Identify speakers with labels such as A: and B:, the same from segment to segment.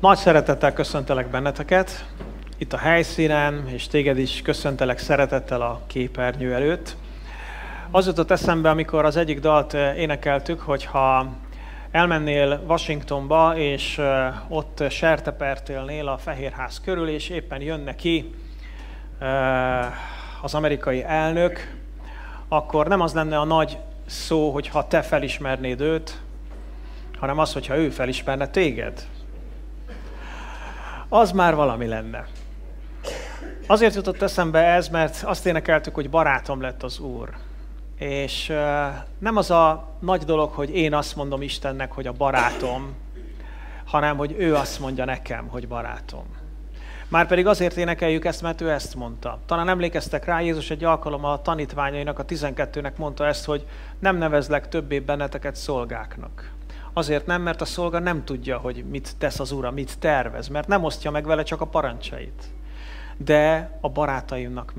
A: Nagy szeretettel köszöntelek benneteket itt a helyszínen, és téged is köszöntelek szeretettel a képernyő előtt. Az jutott eszembe, amikor az egyik dalt eh, énekeltük, hogy ha elmennél Washingtonba, és eh, ott sertepertélnél a Fehérház körül, és éppen jönne ki eh, az amerikai elnök, akkor nem az lenne a nagy szó, hogyha te felismernéd őt, hanem az, hogyha ő felismerne téged. Az már valami lenne. Azért jutott eszembe ez, mert azt énekeltük, hogy barátom lett az Úr. És nem az a nagy dolog, hogy én azt mondom Istennek, hogy a barátom, hanem hogy ő azt mondja nekem, hogy barátom. Már pedig azért énekeljük ezt, mert ő ezt mondta. Talán emlékeztek rá, Jézus egy alkalommal a tanítványainak, a 12-nek mondta ezt, hogy nem nevezlek többé benneteket szolgáknak. Azért nem, mert a szolga nem tudja, hogy mit tesz az Ura, mit tervez, mert nem osztja meg vele csak a parancsait de a barátaimnak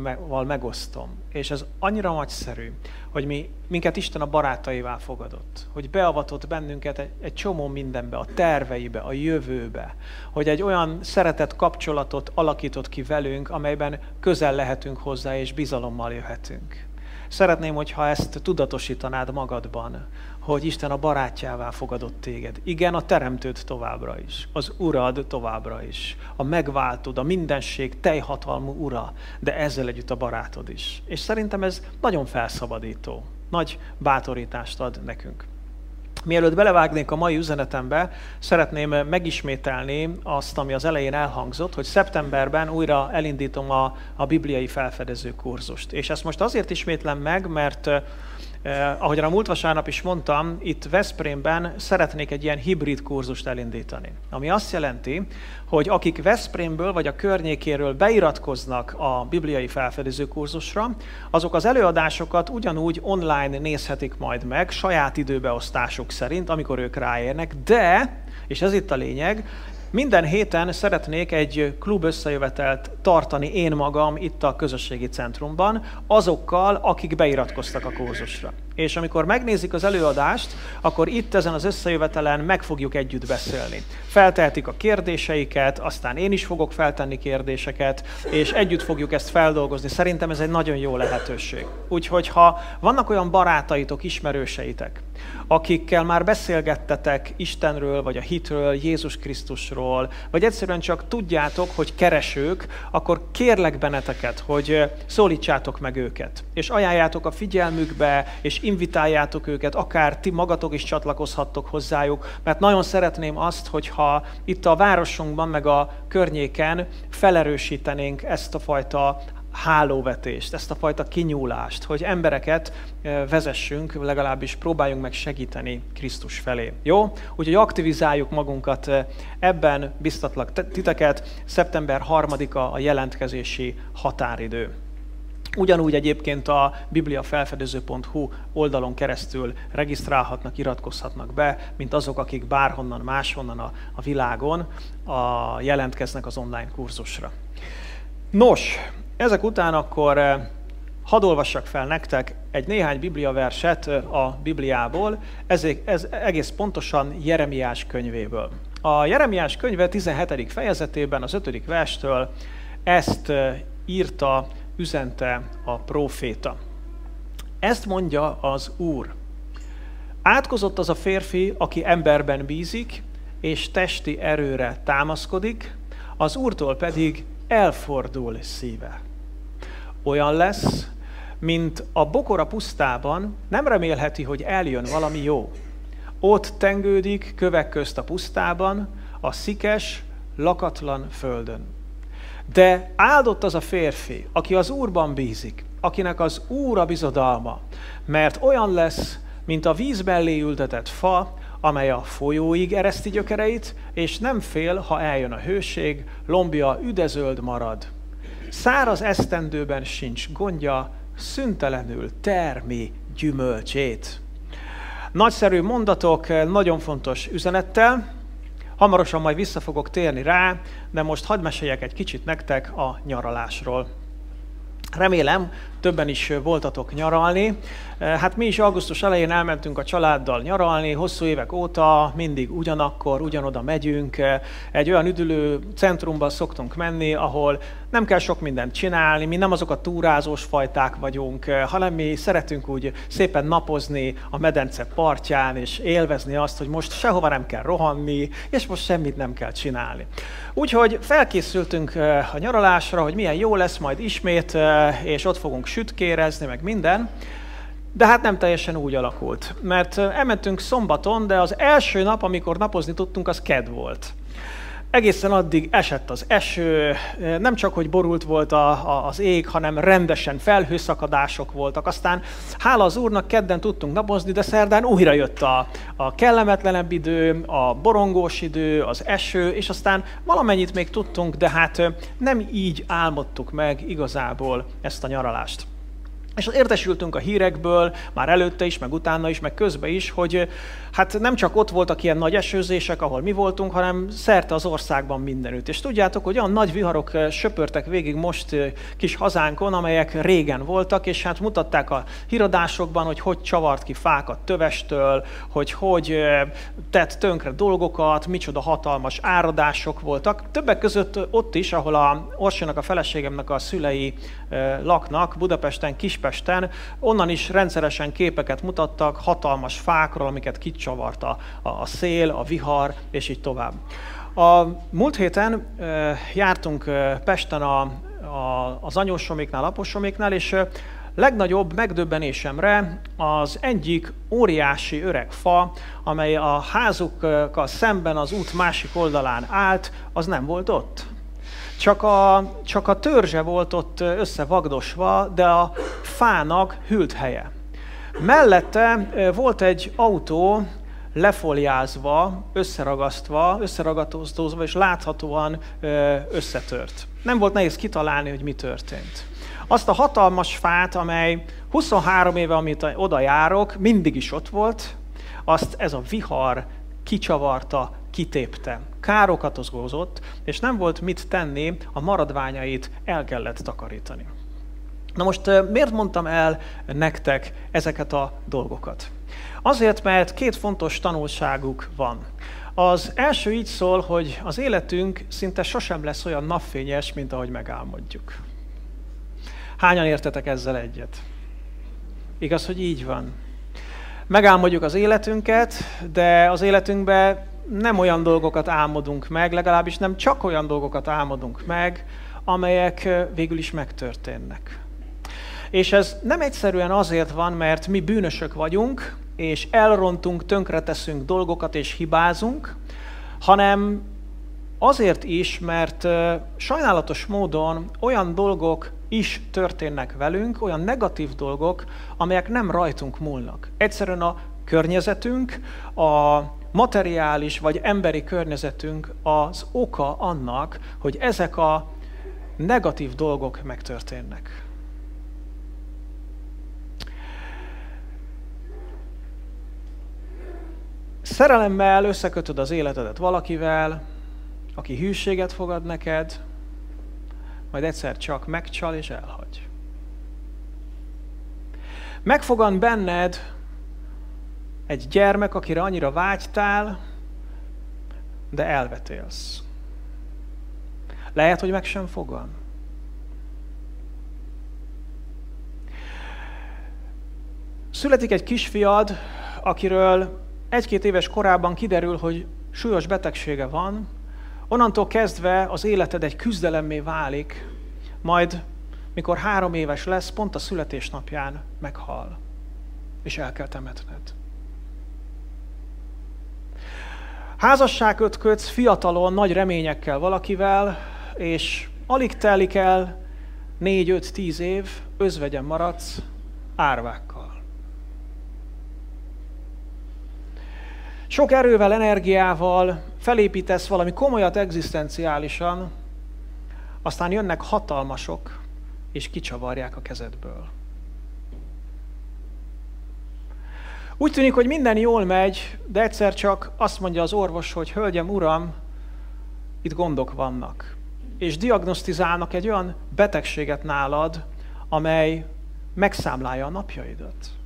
A: megosztom. És ez annyira nagyszerű, hogy mi, minket Isten a barátaivá fogadott. Hogy beavatott bennünket egy, egy csomó mindenbe, a terveibe, a jövőbe. Hogy egy olyan szeretett kapcsolatot alakított ki velünk, amelyben közel lehetünk hozzá, és bizalommal jöhetünk. Szeretném, hogyha ezt tudatosítanád magadban, hogy Isten a barátjává fogadott téged. Igen, a teremtőd továbbra is, az urad továbbra is, a megváltod, a mindenség teljhatalmú ura, de ezzel együtt a barátod is. És szerintem ez nagyon felszabadító, nagy bátorítást ad nekünk. Mielőtt belevágnék a mai üzenetembe, szeretném megismételni azt, ami az elején elhangzott, hogy szeptemberben újra elindítom a, a bibliai felfedező kurzust. És ezt most azért ismétlem meg, mert Eh, ahogyan a múlt vasárnap is mondtam, itt Veszprémben szeretnék egy ilyen hibrid kurzust elindítani. Ami azt jelenti, hogy akik Veszprémből vagy a környékéről beiratkoznak a bibliai felfedező kurzusra, azok az előadásokat ugyanúgy online nézhetik majd meg, saját időbeosztásuk szerint, amikor ők ráérnek, de, és ez itt a lényeg, minden héten szeretnék egy klub összejövetelt tartani én magam itt a közösségi centrumban, azokkal, akik beiratkoztak a kurzusra. És amikor megnézik az előadást, akkor itt ezen az összejövetelen meg fogjuk együtt beszélni. Feltehetik a kérdéseiket, aztán én is fogok feltenni kérdéseket, és együtt fogjuk ezt feldolgozni. Szerintem ez egy nagyon jó lehetőség. Úgyhogy ha vannak olyan barátaitok, ismerőseitek, akikkel már beszélgettetek Istenről, vagy a hitről, Jézus Krisztusról, vagy egyszerűen csak tudjátok, hogy keresők, akkor kérlek benneteket, hogy szólítsátok meg őket, és ajánljátok a figyelmükbe, és invitáljátok őket, akár ti magatok is csatlakozhattok hozzájuk, mert nagyon szeretném azt, hogyha itt a városunkban, meg a környéken felerősítenénk ezt a fajta hálóvetést, ezt a fajta kinyúlást, hogy embereket vezessünk, legalábbis próbáljunk meg segíteni Krisztus felé. Jó? Úgyhogy aktivizáljuk magunkat ebben, biztatlak titeket, szeptember 3-a a jelentkezési határidő. Ugyanúgy egyébként a bibliafelfedező.hu oldalon keresztül regisztrálhatnak, iratkozhatnak be, mint azok, akik bárhonnan, máshonnan a, a világon a, jelentkeznek az online kurzusra. Nos, ezek után akkor eh, hadd olvassak fel nektek egy néhány bibliaverset eh, a Bibliából, ez, ez egész pontosan Jeremiás könyvéből. A Jeremiás könyve 17. fejezetében, az 5. verstől ezt eh, írta, üzente a próféta. Ezt mondja az Úr. Átkozott az a férfi, aki emberben bízik, és testi erőre támaszkodik, az Úrtól pedig elfordul szíve olyan lesz, mint a bokora pusztában, nem remélheti, hogy eljön valami jó. Ott tengődik kövek közt a pusztában, a szikes, lakatlan földön. De áldott az a férfi, aki az Úrban bízik, akinek az Úr a bizodalma, mert olyan lesz, mint a víz mellé ültetett fa, amely a folyóig ereszti gyökereit, és nem fél, ha eljön a hőség, lombja üdezöld marad száraz esztendőben sincs gondja, szüntelenül termi gyümölcsét. Nagyszerű mondatok, nagyon fontos üzenettel, hamarosan majd vissza fogok térni rá, de most hadd meséljek egy kicsit nektek a nyaralásról. Remélem, többen is voltatok nyaralni. Hát mi is augusztus elején elmentünk a családdal nyaralni, hosszú évek óta mindig ugyanakkor, ugyanoda megyünk. Egy olyan üdülő centrumban szoktunk menni, ahol nem kell sok mindent csinálni, mi nem azok a túrázós fajták vagyunk, hanem mi szeretünk úgy szépen napozni a medence partján, és élvezni azt, hogy most sehova nem kell rohanni, és most semmit nem kell csinálni. Úgyhogy felkészültünk a nyaralásra, hogy milyen jó lesz majd ismét, és ott fogunk sütkérezni, meg minden. De hát nem teljesen úgy alakult, mert elmentünk szombaton, de az első nap, amikor napozni tudtunk, az ked volt. Egészen addig esett az eső, nem csak, hogy borult volt a, a, az ég, hanem rendesen felhőszakadások voltak. Aztán hála az Úrnak kedden tudtunk napozni, de szerdán újra jött a, a kellemetlenebb idő, a borongós idő, az eső, és aztán valamennyit még tudtunk, de hát nem így álmodtuk meg igazából ezt a nyaralást. És értesültünk a hírekből, már előtte is, meg utána is, meg közben is, hogy hát nem csak ott voltak ilyen nagy esőzések, ahol mi voltunk, hanem szerte az országban mindenütt. És tudjátok, hogy olyan nagy viharok söpörtek végig most kis hazánkon, amelyek régen voltak, és hát mutatták a híradásokban, hogy hogy csavart ki fákat tövestől, hogy hogy tett tönkre dolgokat, micsoda hatalmas áradások voltak. Többek között ott is, ahol a Orsinak, a feleségemnek a szülei laknak, Budapesten, Kispesten, onnan is rendszeresen képeket mutattak hatalmas fákról, amiket kicsavart a, a szél, a vihar, és így tovább. A múlt héten jártunk Pesten a, a, az anyósoméknál, aposoméknál, és legnagyobb megdöbbenésemre az egyik óriási öreg fa, amely a házukkal szemben az út másik oldalán állt, az nem volt ott. Csak a, csak a törzse volt ott összevagdosva, de a fának hűlt helye. Mellette volt egy autó lefoliázva, összeragasztva, összeragatózva, és láthatóan összetört. Nem volt nehéz kitalálni, hogy mi történt. Azt a hatalmas fát, amely 23 éve, amit oda járok, mindig is ott volt, azt ez a vihar kicsavarta, kitépte. Károkat okozott, és nem volt mit tenni, a maradványait el kellett takarítani. Na most miért mondtam el nektek ezeket a dolgokat? Azért, mert két fontos tanulságuk van. Az első így szól, hogy az életünk szinte sosem lesz olyan napfényes, mint ahogy megálmodjuk. Hányan értetek ezzel egyet? Igaz, hogy így van. Megálmodjuk az életünket, de az életünkben nem olyan dolgokat álmodunk meg, legalábbis nem csak olyan dolgokat álmodunk meg, amelyek végül is megtörténnek. És ez nem egyszerűen azért van, mert mi bűnösök vagyunk, és elrontunk, tönkreteszünk dolgokat és hibázunk, hanem azért is, mert sajnálatos módon olyan dolgok is történnek velünk, olyan negatív dolgok, amelyek nem rajtunk múlnak. Egyszerűen a környezetünk, a materiális vagy emberi környezetünk az oka annak, hogy ezek a negatív dolgok megtörténnek. Szerelemmel összekötöd az életedet valakivel, aki hűséget fogad neked, majd egyszer csak megcsal és elhagy. Megfogan benned egy gyermek, akire annyira vágytál, de elvetélsz. Lehet, hogy meg sem fogan. Születik egy kisfiad, akiről egy-két éves korában kiderül, hogy súlyos betegsége van, onnantól kezdve az életed egy küzdelemmé válik, majd mikor három éves lesz, pont a születésnapján meghal, és el kell temetned. Házasságot kötsz fiatalon, nagy reményekkel valakivel, és alig telik el négy, öt, tíz év, özvegyen maradsz árvákkal. Sok erővel, energiával felépítesz valami komolyat egzisztenciálisan, aztán jönnek hatalmasok, és kicsavarják a kezedből. Úgy tűnik, hogy minden jól megy, de egyszer csak azt mondja az orvos, hogy hölgyem, uram, itt gondok vannak. És diagnosztizálnak egy olyan betegséget nálad, amely megszámlálja a napjaidat.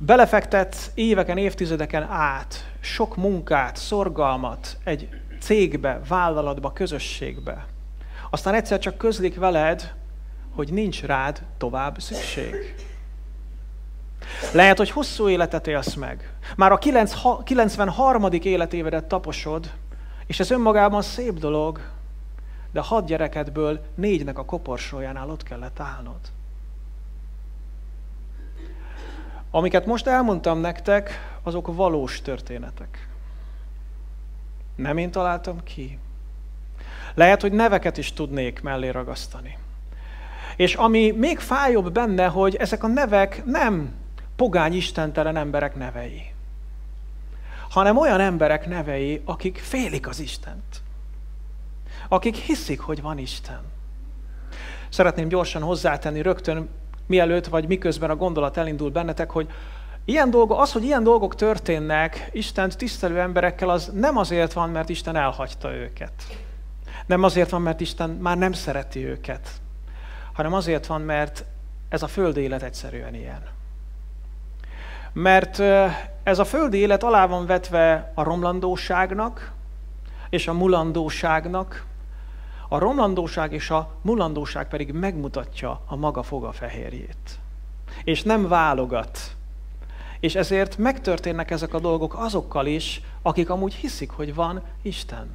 A: Belefektett éveken, évtizedeken át sok munkát, szorgalmat egy cégbe, vállalatba, közösségbe. Aztán egyszer csak közlik veled, hogy nincs rád tovább szükség. Lehet, hogy hosszú életet élsz meg. Már a 93. életévedet taposod, és ez önmagában szép dolog, de hat gyerekedből négynek a koporsójánál ott kellett állnod. Amiket most elmondtam nektek, azok valós történetek. Nem én találtam ki. Lehet, hogy neveket is tudnék mellé ragasztani. És ami még fájóbb benne, hogy ezek a nevek nem pogány istentelen emberek nevei, hanem olyan emberek nevei, akik félik az Istent. Akik hiszik, hogy van Isten. Szeretném gyorsan hozzátenni rögtön, mielőtt vagy miközben a gondolat elindul bennetek, hogy ilyen dolgok, az, hogy ilyen dolgok történnek Istent tisztelő emberekkel, az nem azért van, mert Isten elhagyta őket. Nem azért van, mert Isten már nem szereti őket, hanem azért van, mert ez a földi élet egyszerűen ilyen. Mert ez a földi élet alá van vetve a romlandóságnak és a mulandóságnak, a romlandóság és a mulandóság pedig megmutatja a maga fogafehérjét. És nem válogat. És ezért megtörténnek ezek a dolgok azokkal is, akik amúgy hiszik, hogy van Isten.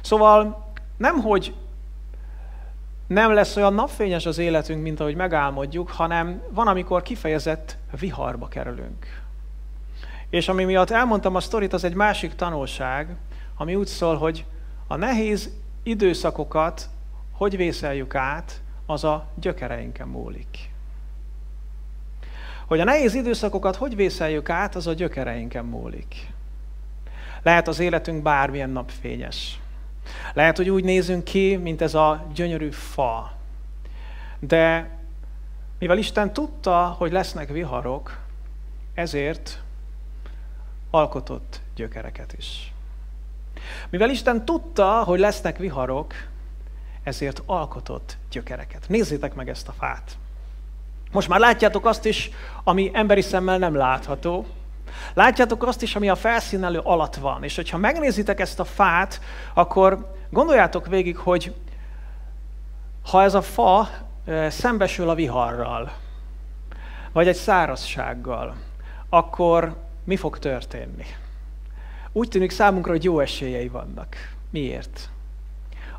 A: Szóval nem, hogy nem lesz olyan napfényes az életünk, mint ahogy megálmodjuk, hanem van, amikor kifejezett viharba kerülünk. És ami miatt elmondtam a sztorit, az egy másik tanulság, ami úgy szól, hogy a nehéz időszakokat hogy vészeljük át, az a gyökereinken múlik. Hogy a nehéz időszakokat hogy vészeljük át, az a gyökereinken múlik. Lehet az életünk bármilyen napfényes. Lehet, hogy úgy nézünk ki, mint ez a gyönyörű fa. De mivel Isten tudta, hogy lesznek viharok, ezért alkotott gyökereket is. Mivel Isten tudta, hogy lesznek viharok, ezért alkotott gyökereket. Nézzétek meg ezt a fát. Most már látjátok azt is, ami emberi szemmel nem látható, Látjátok azt is, ami a felszínelő alatt van. És hogyha megnézitek ezt a fát, akkor gondoljátok végig, hogy ha ez a fa szembesül a viharral, vagy egy szárazsággal, akkor mi fog történni? Úgy tűnik számunkra, hogy jó esélyei vannak. Miért?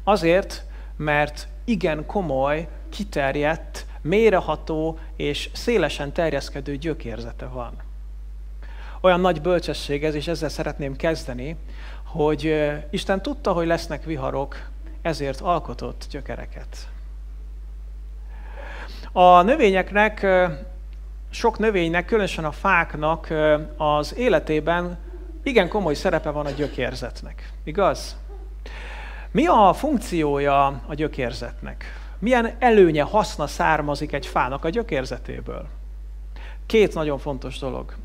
A: Azért, mert igen komoly, kiterjedt, méreható és szélesen terjeszkedő gyökérzete van olyan nagy bölcsesség ez, és ezzel szeretném kezdeni, hogy Isten tudta, hogy lesznek viharok, ezért alkotott gyökereket. A növényeknek, sok növénynek, különösen a fáknak az életében igen komoly szerepe van a gyökérzetnek. Igaz? Mi a funkciója a gyökérzetnek? Milyen előnye, haszna származik egy fának a gyökérzetéből? Két nagyon fontos dolog.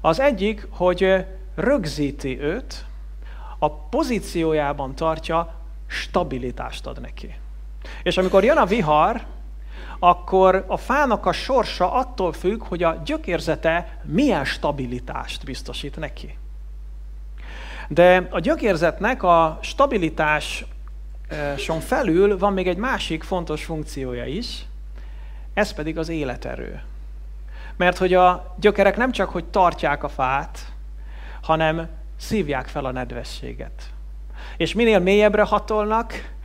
A: Az egyik, hogy rögzíti őt, a pozíciójában tartja, stabilitást ad neki. És amikor jön a vihar, akkor a fának a sorsa attól függ, hogy a gyökérzete milyen stabilitást biztosít neki. De a gyökérzetnek a stabilitáson felül van még egy másik fontos funkciója is, ez pedig az életerő. Mert hogy a gyökerek nem csak, hogy tartják a fát, hanem szívják fel a nedvességet. És minél mélyebbre hatolnak,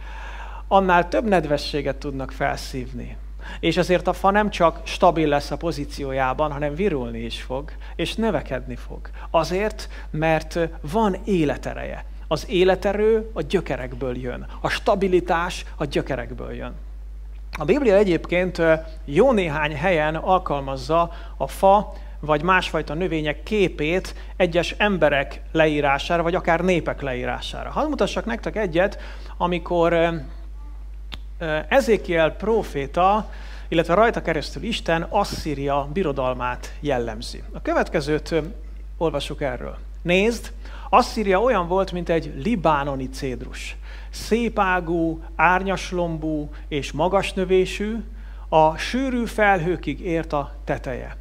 A: annál több nedvességet tudnak felszívni. És ezért a fa nem csak stabil lesz a pozíciójában, hanem virulni is fog, és növekedni fog. Azért, mert van életereje. Az életerő a gyökerekből jön. A stabilitás a gyökerekből jön. A Biblia egyébként jó néhány helyen alkalmazza a fa vagy másfajta növények képét egyes emberek leírására, vagy akár népek leírására. Hadd mutassak nektek egyet, amikor Ezékiel próféta, illetve rajta keresztül Isten Asszíria birodalmát jellemzi. A következőt olvassuk erről. Nézd, Asszíria olyan volt, mint egy libánoni cédrus. Szépágú, árnyaslombú és magas növésű, a sűrű felhőkig ért a teteje.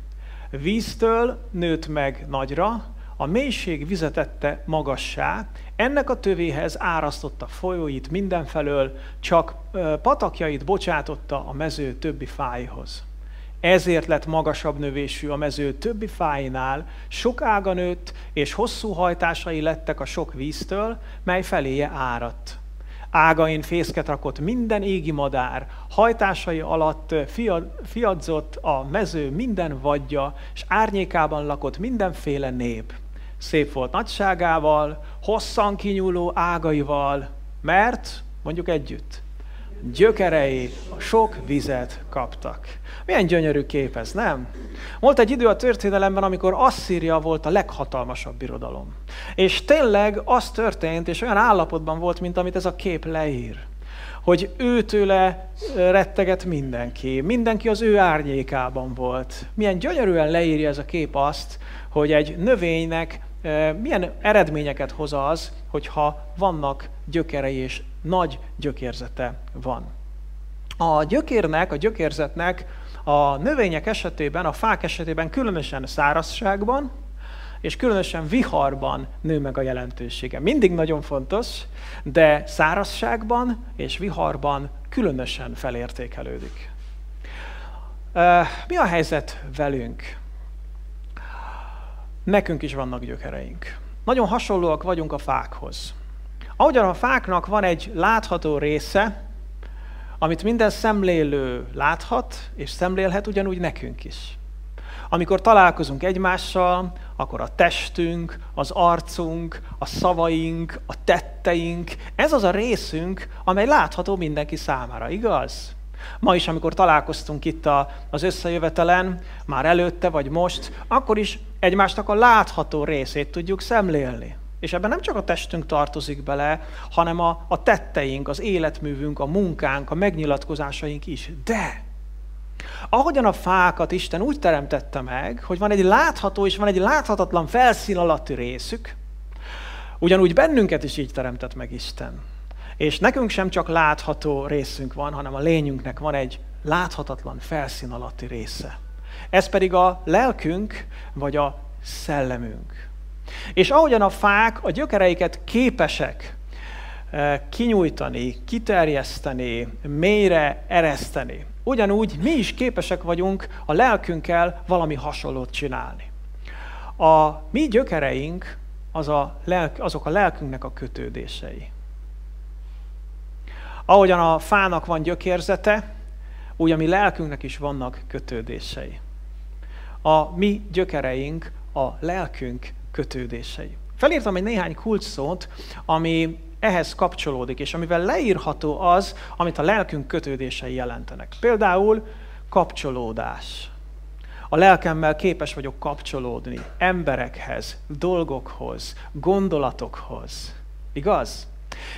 A: Víztől nőtt meg nagyra, a mélység vizetette magassá, ennek a tövéhez árasztotta folyóit mindenfelől, csak patakjait bocsátotta a mező többi fájhoz. Ezért lett magasabb növésű a mező többi fáinál, sok ága nőtt, és hosszú hajtásai lettek a sok víztől, mely feléje áradt. Ágain fészket rakott minden égi madár, hajtásai alatt fiadzott a mező minden vadja, és árnyékában lakott mindenféle nép. Szép volt nagyságával, hosszan kinyúló ágaival, mert, mondjuk együtt, gyökerei sok vizet kaptak. Milyen gyönyörű kép ez, nem? Volt egy idő a történelemben, amikor Asszíria volt a leghatalmasabb birodalom. És tényleg az történt, és olyan állapotban volt, mint amit ez a kép leír hogy őtőle retteget mindenki, mindenki az ő árnyékában volt. Milyen gyönyörűen leírja ez a kép azt, hogy egy növénynek milyen eredményeket hoz az, hogyha vannak gyökerei és nagy gyökérzete van. A gyökérnek, a gyökérzetnek a növények esetében, a fák esetében különösen szárazságban, és különösen viharban nő meg a jelentősége. Mindig nagyon fontos, de szárazságban és viharban különösen felértékelődik. Mi a helyzet velünk? Nekünk is vannak gyökereink. Nagyon hasonlóak vagyunk a fákhoz. Ahogyan a fáknak van egy látható része, amit minden szemlélő láthat és szemlélhet, ugyanúgy nekünk is. Amikor találkozunk egymással, akkor a testünk, az arcunk, a szavaink, a tetteink, ez az a részünk, amely látható mindenki számára, igaz? Ma is, amikor találkoztunk itt a, az összejövetelen, már előtte vagy most, akkor is egymásnak a látható részét tudjuk szemlélni. És ebben nem csak a testünk tartozik bele, hanem a, a tetteink, az életművünk, a munkánk, a megnyilatkozásaink is. De ahogyan a fákat Isten úgy teremtette meg, hogy van egy látható és van egy láthatatlan felszín alatti részük, ugyanúgy bennünket is így teremtett meg Isten. És nekünk sem csak látható részünk van, hanem a lényünknek van egy láthatatlan felszín alatti része. Ez pedig a lelkünk, vagy a szellemünk. És ahogyan a fák a gyökereiket képesek eh, kinyújtani, kiterjeszteni, mélyre ereszteni, ugyanúgy mi is képesek vagyunk a lelkünkkel valami hasonlót csinálni. A mi gyökereink az a lelk, azok a lelkünknek a kötődései. Ahogyan a fának van gyökérzete, úgy a mi lelkünknek is vannak kötődései. A mi gyökereink a lelkünk kötődései. Felírtam egy néhány kulcsszót, ami ehhez kapcsolódik, és amivel leírható az, amit a lelkünk kötődései jelentenek. Például kapcsolódás. A lelkemmel képes vagyok kapcsolódni emberekhez, dolgokhoz, gondolatokhoz. Igaz?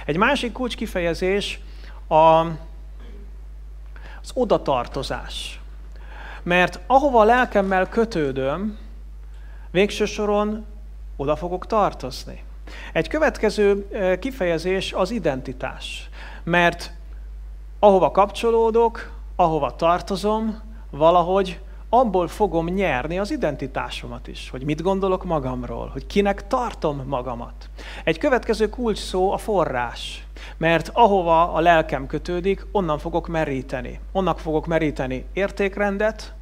A: Egy másik kulcs kifejezés a, az odatartozás. Mert ahova a lelkemmel kötődöm, végső soron oda fogok tartozni. Egy következő kifejezés az identitás. Mert ahova kapcsolódok, ahova tartozom, valahogy abból fogom nyerni az identitásomat is, hogy mit gondolok magamról, hogy kinek tartom magamat. Egy következő kulcs szó a forrás, mert ahova a lelkem kötődik, onnan fogok meríteni. Onnan fogok meríteni értékrendet,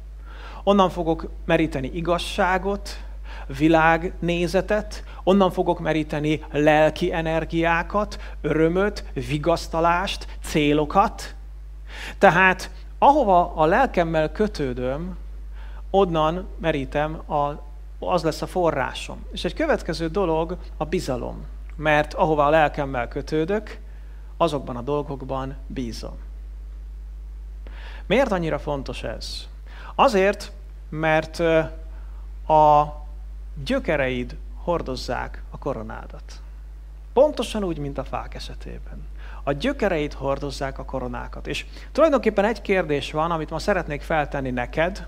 A: onnan fogok meríteni igazságot, világnézetet, onnan fogok meríteni lelki energiákat, örömöt, vigasztalást, célokat. Tehát ahova a lelkemmel kötődöm, onnan merítem, a, az lesz a forrásom. És egy következő dolog a bizalom. Mert ahova a lelkemmel kötődök, azokban a dolgokban bízom. Miért annyira fontos ez? Azért, mert a gyökereid hordozzák a koronádat. Pontosan úgy, mint a fák esetében. A gyökereid hordozzák a koronákat. És tulajdonképpen egy kérdés van, amit ma szeretnék feltenni neked,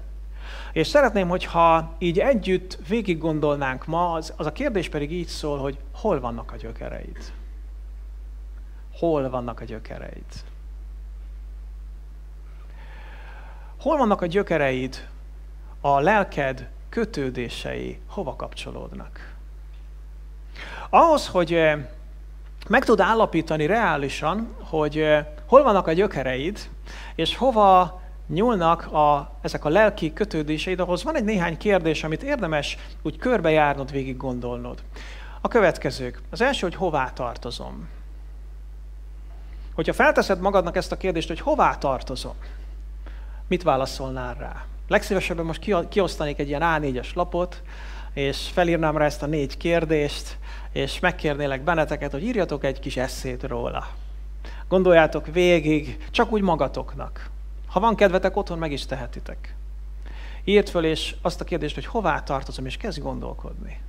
A: És szeretném, hogyha így együtt végig gondolnánk ma, az, az a kérdés pedig így szól, hogy hol vannak a gyökereid? Hol vannak a gyökereid? Hol vannak a gyökereid, a lelked kötődései hova kapcsolódnak? Ahhoz, hogy eh, meg tud állapítani reálisan, hogy eh, hol vannak a gyökereid, és hova nyúlnak a, ezek a lelki kötődéseid, ahhoz van egy néhány kérdés, amit érdemes úgy körbejárnod, végig gondolnod. A következők. Az első, hogy hová tartozom. Hogyha felteszed magadnak ezt a kérdést, hogy hová tartozom, mit válaszolnál rá? Legszívesebben most kiosztanék egy ilyen A4-es lapot, és felírnám rá ezt a négy kérdést, és megkérnélek benneteket, hogy írjatok egy kis eszét róla. Gondoljátok végig, csak úgy magatoknak. Ha van kedvetek, otthon meg is tehetitek. Írd föl, és azt a kérdést, hogy hová tartozom, és kezdj gondolkodni.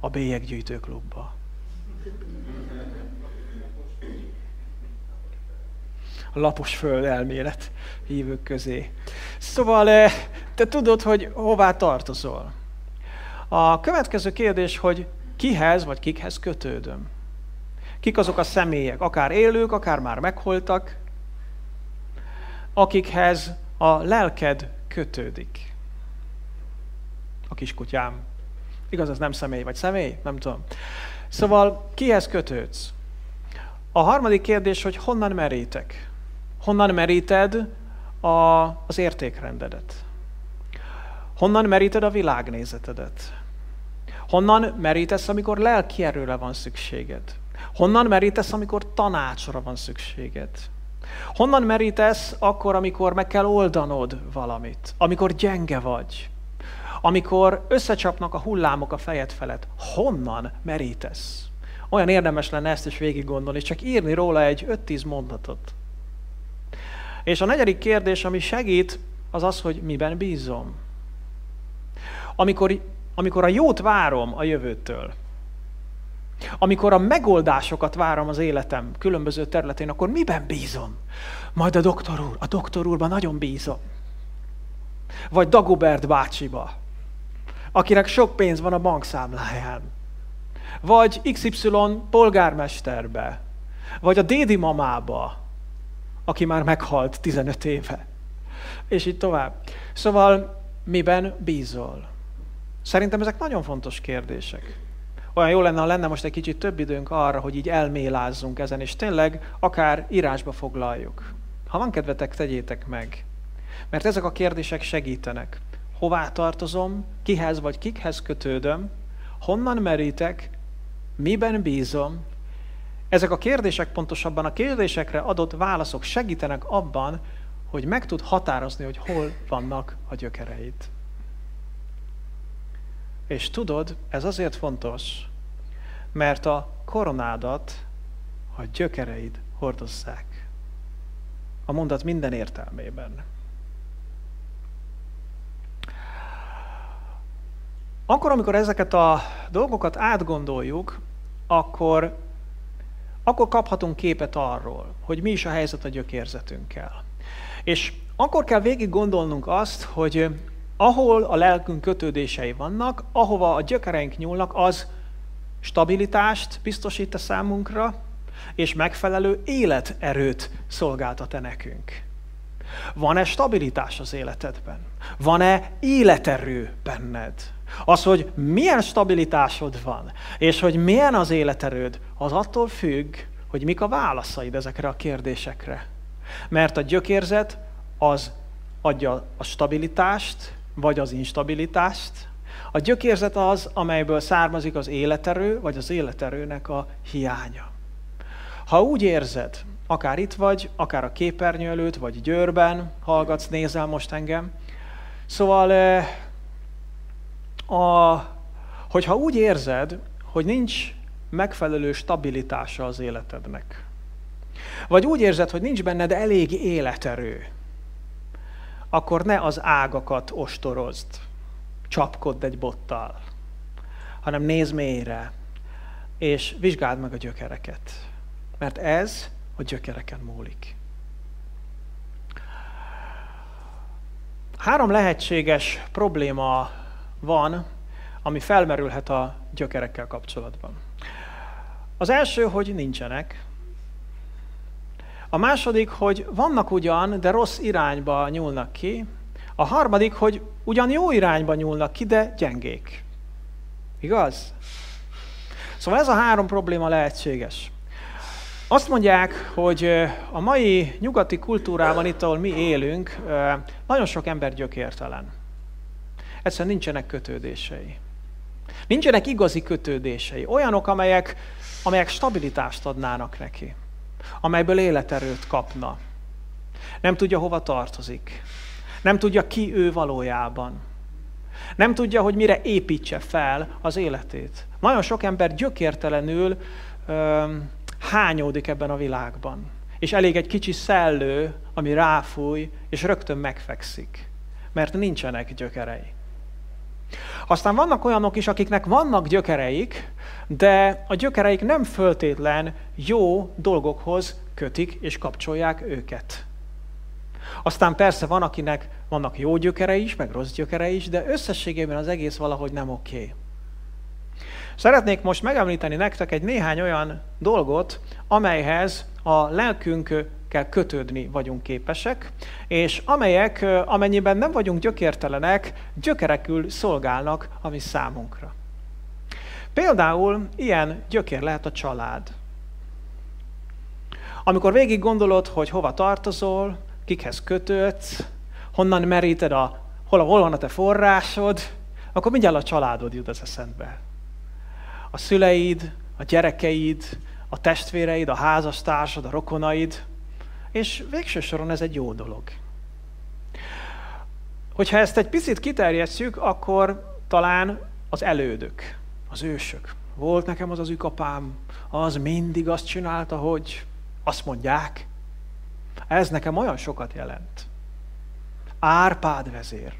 A: A bélyeggyűjtőklubba. A lapos föld elmélet hívők közé. Szóval eh, te tudod, hogy hová tartozol. A következő kérdés, hogy kihez vagy kikhez kötődöm. Kik azok a személyek, akár élők, akár már megholtak, akikhez a lelked kötődik. A kiskutyám. Igaz, ez nem személy, vagy személy? Nem tudom. Szóval kihez kötődsz? A harmadik kérdés, hogy honnan merítek? Honnan meríted a, az értékrendedet? Honnan meríted a világnézetedet? Honnan merítesz, amikor lelki erőre van szükséged? Honnan merítesz, amikor tanácsra van szükséged? Honnan merítesz akkor, amikor meg kell oldanod valamit? Amikor gyenge vagy? Amikor összecsapnak a hullámok a fejed felett? Honnan merítesz? Olyan érdemes lenne ezt is végig gondolni, csak írni róla egy 5-10 mondatot. És a negyedik kérdés, ami segít, az az, hogy miben bízom. Amikor, amikor a jót várom a jövőtől, amikor a megoldásokat várom az életem különböző területén, akkor miben bízom? Majd a doktor úr, a doktor úrban nagyon bízom. Vagy Dagobert bácsiba, akinek sok pénz van a bankszámláján. Vagy XY polgármesterbe. Vagy a dédi mamába, aki már meghalt 15 éve. És így tovább. Szóval miben bízol? Szerintem ezek nagyon fontos kérdések olyan jó lenne, ha lenne most egy kicsit több időnk arra, hogy így elmélázzunk ezen, és tényleg akár írásba foglaljuk. Ha van kedvetek, tegyétek meg. Mert ezek a kérdések segítenek. Hová tartozom, kihez vagy kikhez kötődöm, honnan merítek, miben bízom. Ezek a kérdések, pontosabban a kérdésekre adott válaszok segítenek abban, hogy meg tud határozni, hogy hol vannak a gyökereid. És tudod, ez azért fontos, mert a koronádat a gyökereid hordozzák. A mondat minden értelmében. Akkor, amikor ezeket a dolgokat átgondoljuk, akkor, akkor kaphatunk képet arról, hogy mi is a helyzet a gyökérzetünkkel. És akkor kell végig gondolnunk azt, hogy ahol a lelkünk kötődései vannak, ahova a gyökereink nyúlnak, az stabilitást biztosít a számunkra, és megfelelő életerőt szolgáltat-e nekünk. Van-e stabilitás az életedben? Van-e életerő benned? Az, hogy milyen stabilitásod van, és hogy milyen az életerőd, az attól függ, hogy mik a válaszaid ezekre a kérdésekre. Mert a gyökérzet az adja a stabilitást, vagy az instabilitást. A gyökérzet az, amelyből származik az életerő, vagy az életerőnek a hiánya. Ha úgy érzed, akár itt vagy, akár a képernyő előtt, vagy Győrben hallgatsz, nézel most engem, szóval, eh, a, hogyha úgy érzed, hogy nincs megfelelő stabilitása az életednek, vagy úgy érzed, hogy nincs benned elég életerő, akkor ne az ágakat ostorozd, csapkodd egy bottal, hanem nézd mélyre, és vizsgáld meg a gyökereket. Mert ez a gyökereken múlik. Három lehetséges probléma van, ami felmerülhet a gyökerekkel kapcsolatban. Az első, hogy nincsenek. A második, hogy vannak ugyan, de rossz irányba nyúlnak ki. A harmadik, hogy ugyan jó irányba nyúlnak ki, de gyengék. Igaz? Szóval ez a három probléma lehetséges. Azt mondják, hogy a mai nyugati kultúrában, itt ahol mi élünk, nagyon sok ember gyökértelen. Egyszerűen nincsenek kötődései. Nincsenek igazi kötődései. Olyanok, amelyek, amelyek stabilitást adnának neki. Amelyből életerőt kapna. Nem tudja, hova tartozik. Nem tudja, ki ő valójában. Nem tudja, hogy mire építse fel az életét. Nagyon sok ember gyökértelenül öm, hányódik ebben a világban. És elég egy kicsi szellő, ami ráfúj, és rögtön megfekszik. Mert nincsenek gyökerei. Aztán vannak olyanok is, akiknek vannak gyökereik, de a gyökereik nem föltétlen jó dolgokhoz kötik és kapcsolják őket. Aztán persze van, akinek vannak jó gyökerei is, meg rossz gyökerei is, de összességében az egész valahogy nem oké. Okay. Szeretnék most megemlíteni nektek egy néhány olyan dolgot, amelyhez a lelkünkkel kötődni vagyunk képesek, és amelyek, amennyiben nem vagyunk gyökértelenek, gyökerekül szolgálnak a mi számunkra. Például ilyen gyökér lehet a család. Amikor végig gondolod, hogy hova tartozol, kikhez kötődsz, honnan meríted a, hol, hol van a te forrásod, akkor mindjárt a családod jut az eszedbe a szüleid, a gyerekeid, a testvéreid, a házastársad, a rokonaid, és végső soron ez egy jó dolog. Hogyha ezt egy picit kiterjesztjük, akkor talán az elődök, az ősök. Volt nekem az az ükapám, az mindig azt csinálta, hogy azt mondják. Ez nekem olyan sokat jelent. Árpád vezér.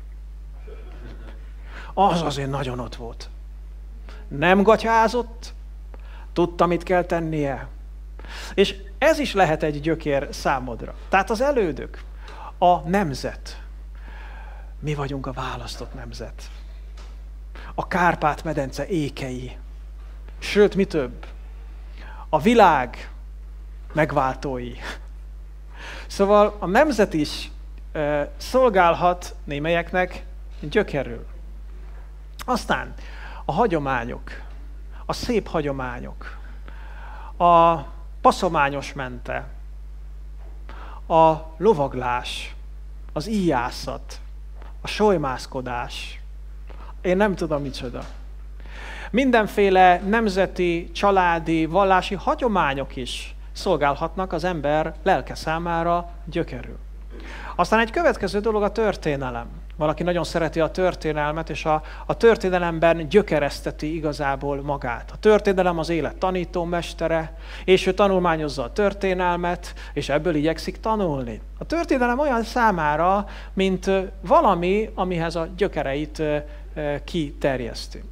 A: Az azért nagyon ott volt nem gatyázott, tudta, mit kell tennie. És ez is lehet egy gyökér számodra. Tehát az elődök, a nemzet. Mi vagyunk a választott nemzet. A Kárpát-medence ékei. Sőt, mi több, a világ megváltói. Szóval a nemzet is e, szolgálhat némelyeknek gyökerül. Aztán a hagyományok, a szép hagyományok, a paszományos mente, a lovaglás, az íjászat, a solymászkodás. Én nem tudom micsoda. Mindenféle nemzeti, családi, vallási hagyományok is szolgálhatnak az ember lelke számára gyökerül. Aztán egy következő dolog a történelem. Valaki nagyon szereti a történelmet, és a, a történelemben gyökereszteti igazából magát. A történelem az élet tanító mestere, és ő tanulmányozza a történelmet, és ebből igyekszik tanulni. A történelem olyan számára, mint valami, amihez a gyökereit kiterjeszti.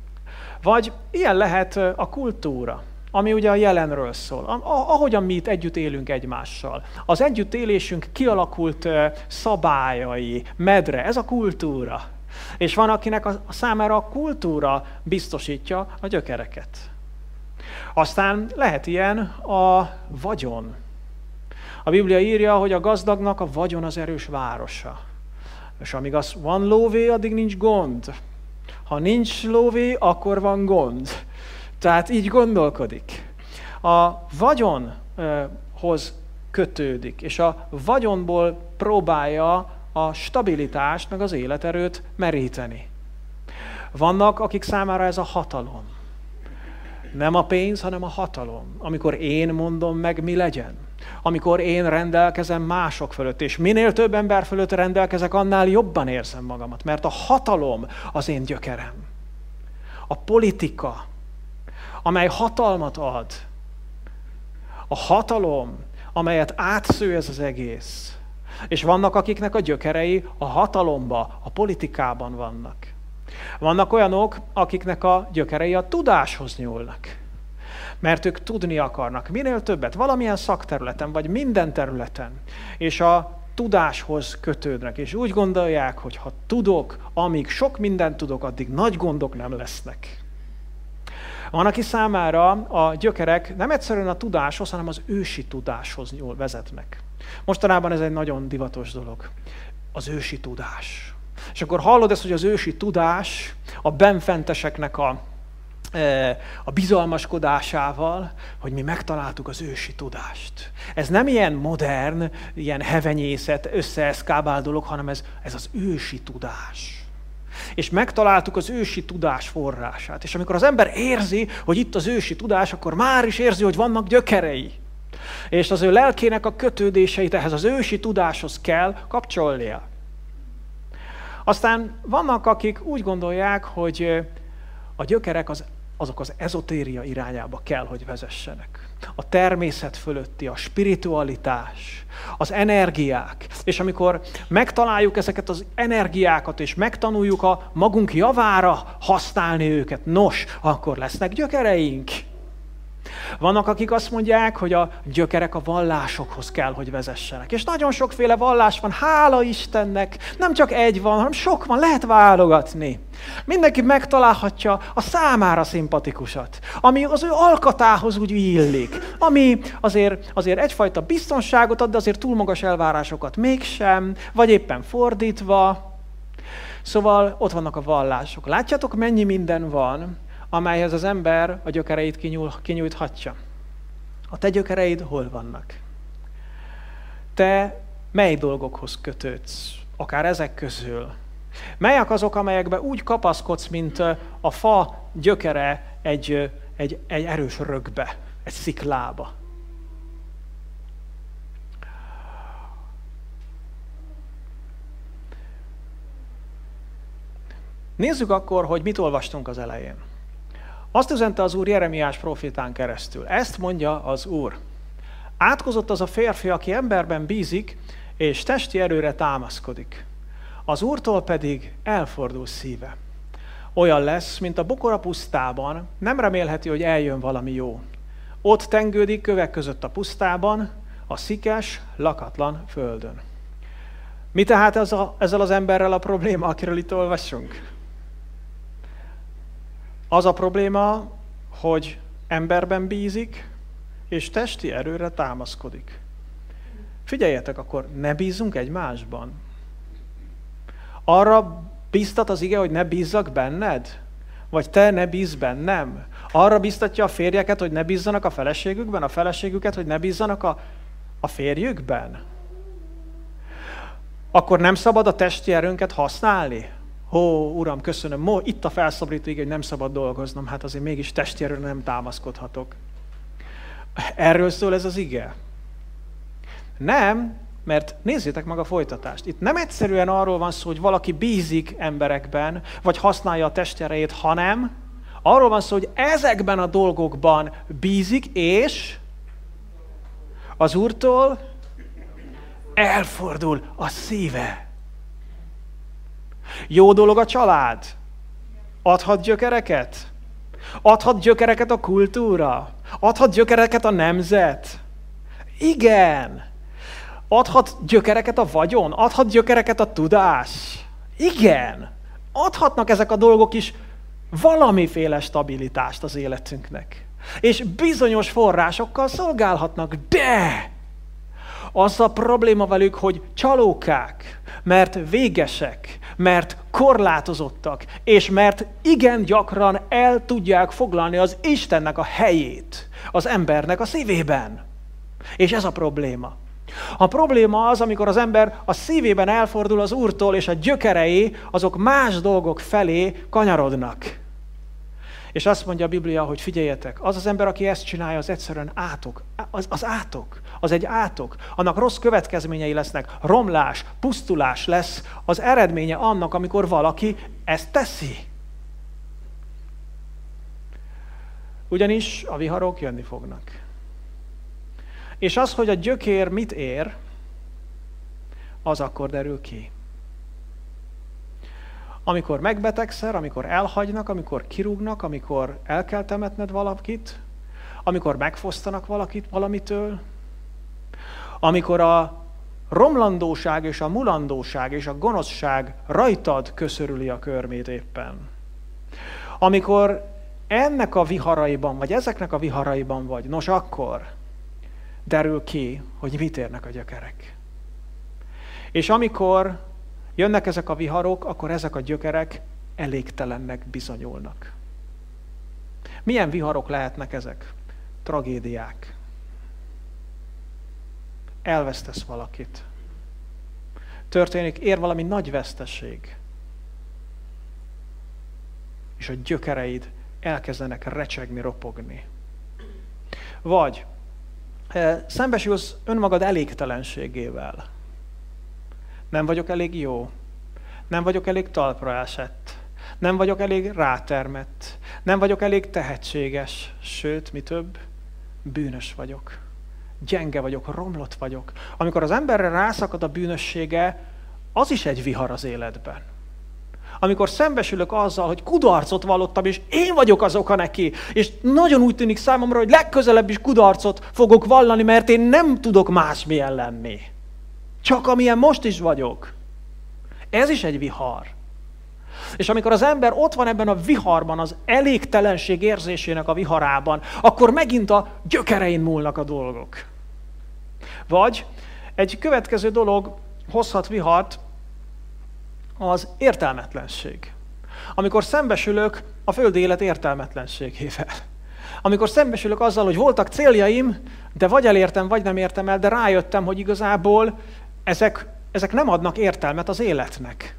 A: Vagy ilyen lehet a kultúra ami ugye a jelenről szól, ahogyan mi itt együtt élünk egymással. Az együttélésünk kialakult szabályai, medre, ez a kultúra. És van, akinek a számára a kultúra biztosítja a gyökereket. Aztán lehet ilyen a vagyon. A Biblia írja, hogy a gazdagnak a vagyon az erős városa. És amíg az van lóvé, addig nincs gond. Ha nincs lóvé, akkor van gond. Tehát így gondolkodik. A vagyonhoz kötődik, és a vagyonból próbálja a stabilitást, meg az életerőt meríteni. Vannak, akik számára ez a hatalom. Nem a pénz, hanem a hatalom. Amikor én mondom meg, mi legyen. Amikor én rendelkezem mások fölött, és minél több ember fölött rendelkezek, annál jobban érzem magamat, mert a hatalom az én gyökerem. A politika, amely hatalmat ad. A hatalom, amelyet átsző ez az egész. És vannak, akiknek a gyökerei a hatalomba, a politikában vannak. Vannak olyanok, akiknek a gyökerei a tudáshoz nyúlnak. Mert ők tudni akarnak minél többet, valamilyen szakterületen, vagy minden területen. És a tudáshoz kötődnek, és úgy gondolják, hogy ha tudok, amíg sok mindent tudok, addig nagy gondok nem lesznek. Van, aki számára a gyökerek nem egyszerűen a tudáshoz, hanem az ősi tudáshoz nyúl, vezetnek. Mostanában ez egy nagyon divatos dolog. Az ősi tudás. És akkor hallod ezt, hogy az ősi tudás a benfenteseknek a, e, a bizalmaskodásával, hogy mi megtaláltuk az ősi tudást. Ez nem ilyen modern, ilyen hevenyészet, összeeszkábál dolog, hanem ez, ez az ősi tudás és megtaláltuk az ősi tudás forrását. És amikor az ember érzi, hogy itt az ősi tudás, akkor már is érzi, hogy vannak gyökerei. És az ő lelkének a kötődéseit ehhez az ősi tudáshoz kell kapcsolnia. Aztán vannak, akik úgy gondolják, hogy a gyökerek az, azok az ezotéria irányába kell, hogy vezessenek a természet fölötti, a spiritualitás, az energiák. És amikor megtaláljuk ezeket az energiákat, és megtanuljuk a magunk javára használni őket, nos, akkor lesznek gyökereink. Vannak, akik azt mondják, hogy a gyökerek a vallásokhoz kell, hogy vezessenek. És nagyon sokféle vallás van, hála Istennek. Nem csak egy van, hanem sok van, lehet válogatni. Mindenki megtalálhatja a számára szimpatikusat, ami az ő alkatához úgy illik, ami azért, azért egyfajta biztonságot ad, de azért túl magas elvárásokat mégsem, vagy éppen fordítva. Szóval ott vannak a vallások. Látjátok, mennyi minden van, amelyhez az ember a gyökereit kinyúl, kinyújthatja. A te gyökereid hol vannak? Te mely dolgokhoz kötődsz? Akár ezek közül. Melyek azok, amelyekbe úgy kapaszkodsz, mint a fa gyökere egy, egy, egy erős rögbe, egy sziklába? Nézzük akkor, hogy mit olvastunk az elején. Azt üzente az Úr Jeremiás profétán keresztül. Ezt mondja az Úr. Átkozott az a férfi, aki emberben bízik, és testi erőre támaszkodik. Az Úrtól pedig elfordul szíve. Olyan lesz, mint a bokora pusztában, nem remélheti, hogy eljön valami jó. Ott tengődik kövek között a pusztában, a szikes, lakatlan földön. Mi tehát ez a, ezzel az emberrel a probléma, akiről itt olvasunk? Az a probléma, hogy emberben bízik, és testi erőre támaszkodik. Figyeljetek, akkor ne bízzunk egymásban. Arra bíztat az ige, hogy ne bízzak benned? Vagy te ne bízz bennem? Arra biztatja a férjeket, hogy ne bízzanak a feleségükben, a feleségüket, hogy ne bízzanak a, a férjükben? Akkor nem szabad a testi erőnket használni? Ó, Uram, köszönöm, Mo, itt a felszabadító hogy nem szabad dolgoznom, hát azért mégis testi erőre nem támaszkodhatok. Erről szól ez az ige? Nem, mert nézzétek meg a folytatást. Itt nem egyszerűen arról van szó, hogy valaki bízik emberekben, vagy használja a testerejét, hanem arról van szó, hogy ezekben a dolgokban bízik, és az Úrtól elfordul a szíve. Jó dolog a család? Adhat gyökereket? Adhat gyökereket a kultúra? Adhat gyökereket a nemzet? Igen. Adhat gyökereket a vagyon? Adhat gyökereket a tudás? Igen. Adhatnak ezek a dolgok is valamiféle stabilitást az életünknek. És bizonyos forrásokkal szolgálhatnak, de az a probléma velük, hogy csalókák, mert végesek, mert korlátozottak, és mert igen gyakran el tudják foglalni az Istennek a helyét az embernek a szívében. És ez a probléma. A probléma az, amikor az ember a szívében elfordul az Úrtól, és a gyökerei azok más dolgok felé kanyarodnak. És azt mondja a Biblia, hogy figyeljetek, az az ember, aki ezt csinálja, az egyszerűen átok. Az, az átok. Az egy átok. Annak rossz következményei lesznek. Romlás, pusztulás lesz az eredménye annak, amikor valaki ezt teszi. Ugyanis a viharok jönni fognak. És az, hogy a gyökér mit ér, az akkor derül ki. Amikor megbetegszel, amikor elhagynak, amikor kirúgnak, amikor el kell temetned valakit, amikor megfosztanak valakit valamitől, amikor a romlandóság és a mulandóság és a gonoszság rajtad köszörüli a körmét éppen. Amikor ennek a viharaiban, vagy ezeknek a viharaiban vagy, nos akkor derül ki, hogy mit érnek a gyökerek. És amikor jönnek ezek a viharok, akkor ezek a gyökerek elégtelennek bizonyulnak. Milyen viharok lehetnek ezek? Tragédiák. Elvesztesz valakit. Történik, ér valami nagy veszteség. És a gyökereid elkezdenek recsegni, ropogni. Vagy e, szembesülsz önmagad elégtelenségével. Nem vagyok elég jó. Nem vagyok elég talpra esett. Nem vagyok elég rátermett. Nem vagyok elég tehetséges. Sőt, mi több, bűnös vagyok. Gyenge vagyok, romlott vagyok. Amikor az emberre rászakad a bűnössége, az is egy vihar az életben amikor szembesülök azzal, hogy kudarcot vallottam, és én vagyok az oka neki, és nagyon úgy tűnik számomra, hogy legközelebb is kudarcot fogok vallani, mert én nem tudok másmilyen lenni. Csak amilyen most is vagyok. Ez is egy vihar. És amikor az ember ott van ebben a viharban, az elégtelenség érzésének a viharában, akkor megint a gyökerein múlnak a dolgok. Vagy egy következő dolog hozhat vihart, az értelmetlenség. Amikor szembesülök a földi élet értelmetlenségével. Amikor szembesülök azzal, hogy voltak céljaim, de vagy elértem, vagy nem értem el, de rájöttem, hogy igazából ezek, ezek nem adnak értelmet az életnek.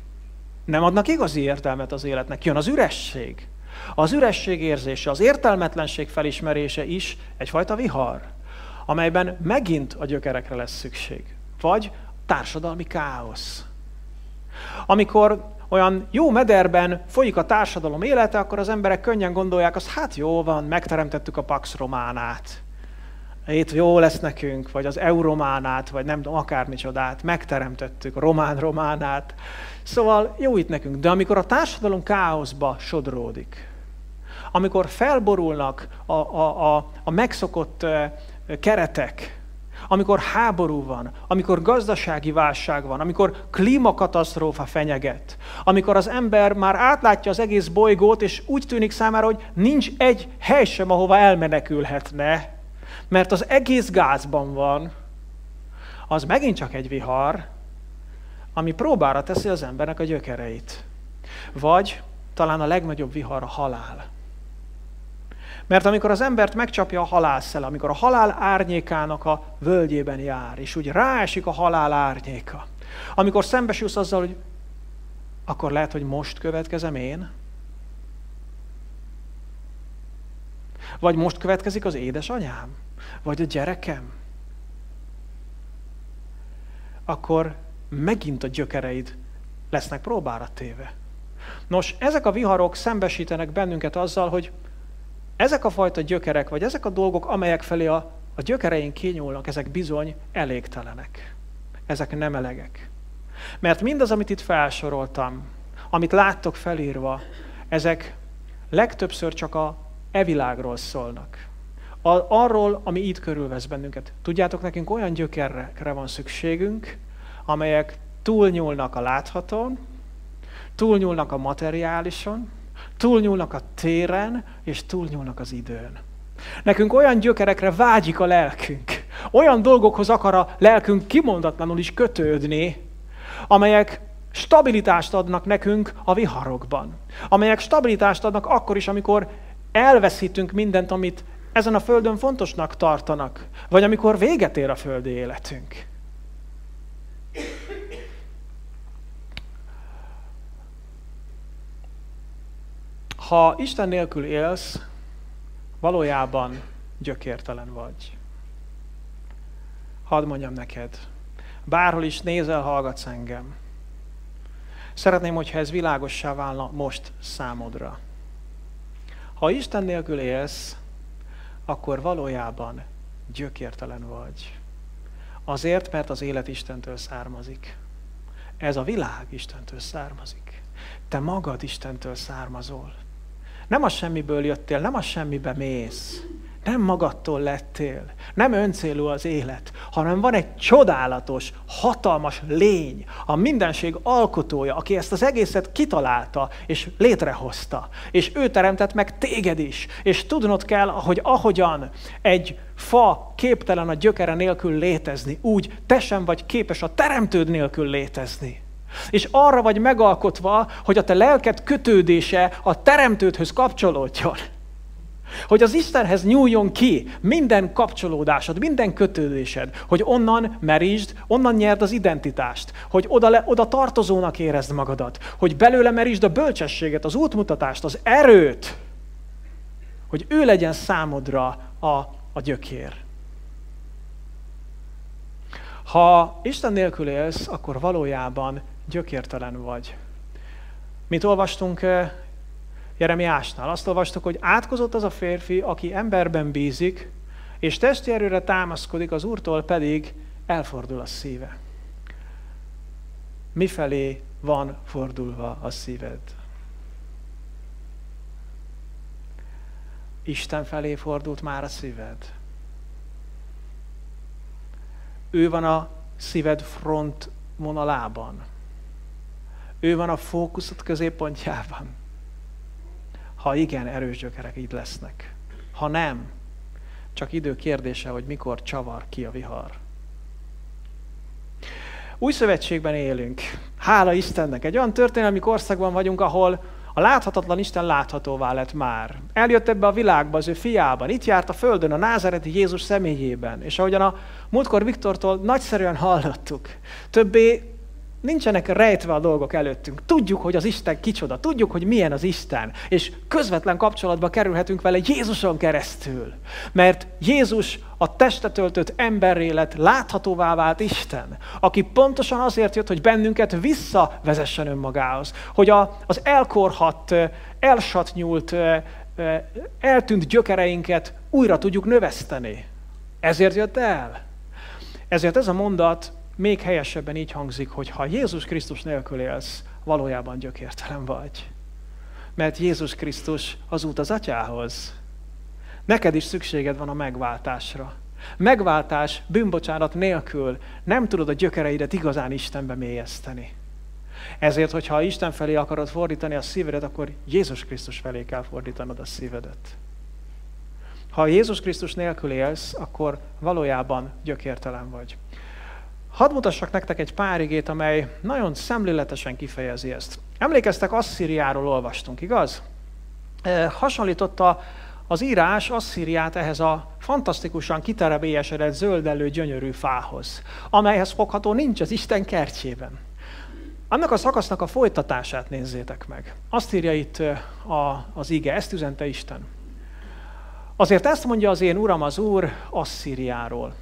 A: Nem adnak igazi értelmet az életnek. Jön az üresség. Az üresség érzése, az értelmetlenség felismerése is egyfajta vihar, amelyben megint a gyökerekre lesz szükség. Vagy társadalmi káosz. Amikor olyan jó mederben folyik a társadalom élete, akkor az emberek könnyen gondolják, az hát jó van, megteremtettük a Pax Románát. Itt jó lesz nekünk, vagy az Eurománát, vagy nem tudom, akármicsodát, megteremtettük a Román Románát. Szóval jó itt nekünk. De amikor a társadalom káoszba sodródik, amikor felborulnak a, a, a, a megszokott keretek, amikor háború van, amikor gazdasági válság van, amikor klímakatasztrófa fenyeget, amikor az ember már átlátja az egész bolygót, és úgy tűnik számára, hogy nincs egy hely sem, ahova elmenekülhetne, mert az egész gázban van, az megint csak egy vihar, ami próbára teszi az embernek a gyökereit. Vagy talán a legnagyobb vihar a halál. Mert amikor az embert megcsapja a halálszel, amikor a halál árnyékának a völgyében jár, és úgy ráesik a halál árnyéka, amikor szembesülsz azzal, hogy akkor lehet, hogy most következem én, vagy most következik az édesanyám, vagy a gyerekem, akkor megint a gyökereid lesznek próbára téve. Nos, ezek a viharok szembesítenek bennünket azzal, hogy ezek a fajta gyökerek, vagy ezek a dolgok, amelyek felé a, a gyökereink kényulnak, ezek bizony elégtelenek. Ezek nem elegek. Mert mindaz, amit itt felsoroltam, amit láttok felírva, ezek legtöbbször csak a evilágról szólnak. A, arról, ami itt körülvesz bennünket. Tudjátok, nekünk olyan gyökerekre van szükségünk, amelyek túlnyúlnak a láthatón, túlnyúlnak a materiálison, túlnyúlnak a téren, és túlnyúlnak az időn. Nekünk olyan gyökerekre vágyik a lelkünk, olyan dolgokhoz akar a lelkünk kimondatlanul is kötődni, amelyek stabilitást adnak nekünk a viharokban. Amelyek stabilitást adnak akkor is, amikor elveszítünk mindent, amit ezen a földön fontosnak tartanak, vagy amikor véget ér a földi életünk. Ha Isten nélkül élsz, valójában gyökértelen vagy. Hadd mondjam neked, bárhol is nézel, hallgatsz engem. Szeretném, hogyha ez világossá válna most számodra. Ha Isten nélkül élsz, akkor valójában gyökértelen vagy. Azért, mert az élet Istentől származik. Ez a világ Istentől származik. Te magad Istentől származol. Nem a semmiből jöttél, nem a semmibe mész. Nem magadtól lettél. Nem öncélú az élet, hanem van egy csodálatos, hatalmas lény, a mindenség alkotója, aki ezt az egészet kitalálta és létrehozta. És ő teremtett meg téged is. És tudnod kell, hogy ahogyan egy fa képtelen a gyökere nélkül létezni, úgy te sem vagy képes a teremtőd nélkül létezni. És arra vagy megalkotva, hogy a te lelked kötődése a teremtődhöz kapcsolódjon. Hogy az Istenhez nyúljon ki minden kapcsolódásod, minden kötődésed, hogy onnan merítsd, onnan nyerd az identitást, hogy oda, le, oda tartozónak érezd magadat, hogy belőle merítsd a bölcsességet, az útmutatást, az erőt, hogy ő legyen számodra a, a gyökér. Ha Isten nélkül élsz, akkor valójában gyökértelen vagy. Mint olvastunk eh, Jeremiásnál, azt olvastuk, hogy átkozott az a férfi, aki emberben bízik, és testi erőre támaszkodik, az Úrtól pedig elfordul a szíve. Mifelé van fordulva a szíved? Isten felé fordult már a szíved. Ő van a szíved front vonalában. Ő van a fókuszod középpontjában. Ha igen, erős gyökerek így lesznek. Ha nem, csak idő kérdése, hogy mikor csavar ki a vihar. Új szövetségben élünk. Hála Istennek. Egy olyan történelmi korszakban vagyunk, ahol a láthatatlan Isten láthatóvá lett már. Eljött ebbe a világba az ő fiában, itt járt a földön, a názereti Jézus személyében. És ahogyan a múltkor Viktortól nagyszerűen hallottuk, többé nincsenek rejtve a dolgok előttünk. Tudjuk, hogy az Isten kicsoda, tudjuk, hogy milyen az Isten, és közvetlen kapcsolatba kerülhetünk vele Jézuson keresztül. Mert Jézus a testet öltött emberré lett, láthatóvá vált Isten, aki pontosan azért jött, hogy bennünket visszavezessen önmagához, hogy a, az elkorhat, elsatnyult, eltűnt gyökereinket újra tudjuk növeszteni. Ezért jött el. Ezért ez a mondat még helyesebben így hangzik, hogy ha Jézus Krisztus nélkül élsz, valójában gyökértelen vagy. Mert Jézus Krisztus az út az atyához. Neked is szükséged van a megváltásra. Megváltás, bűnbocsánat nélkül nem tudod a gyökereidet igazán Istenbe mélyezteni. Ezért, hogyha Isten felé akarod fordítani a szívedet, akkor Jézus Krisztus felé kell fordítanod a szívedet. Ha Jézus Krisztus nélkül élsz, akkor valójában gyökértelen vagy. Hadd mutassak nektek egy pár igét, amely nagyon szemléletesen kifejezi ezt. Emlékeztek, Asszíriáról olvastunk, igaz? Hasonlította az írás Asszíriát ehhez a fantasztikusan kiterebélyesedett zöldelő gyönyörű fához, amelyhez fogható nincs az Isten kertjében. Annak a szakasznak a folytatását nézzétek meg. Azt írja itt a, az ige, ezt üzente Isten. Azért ezt mondja az én Uram az Úr Asszíriáról.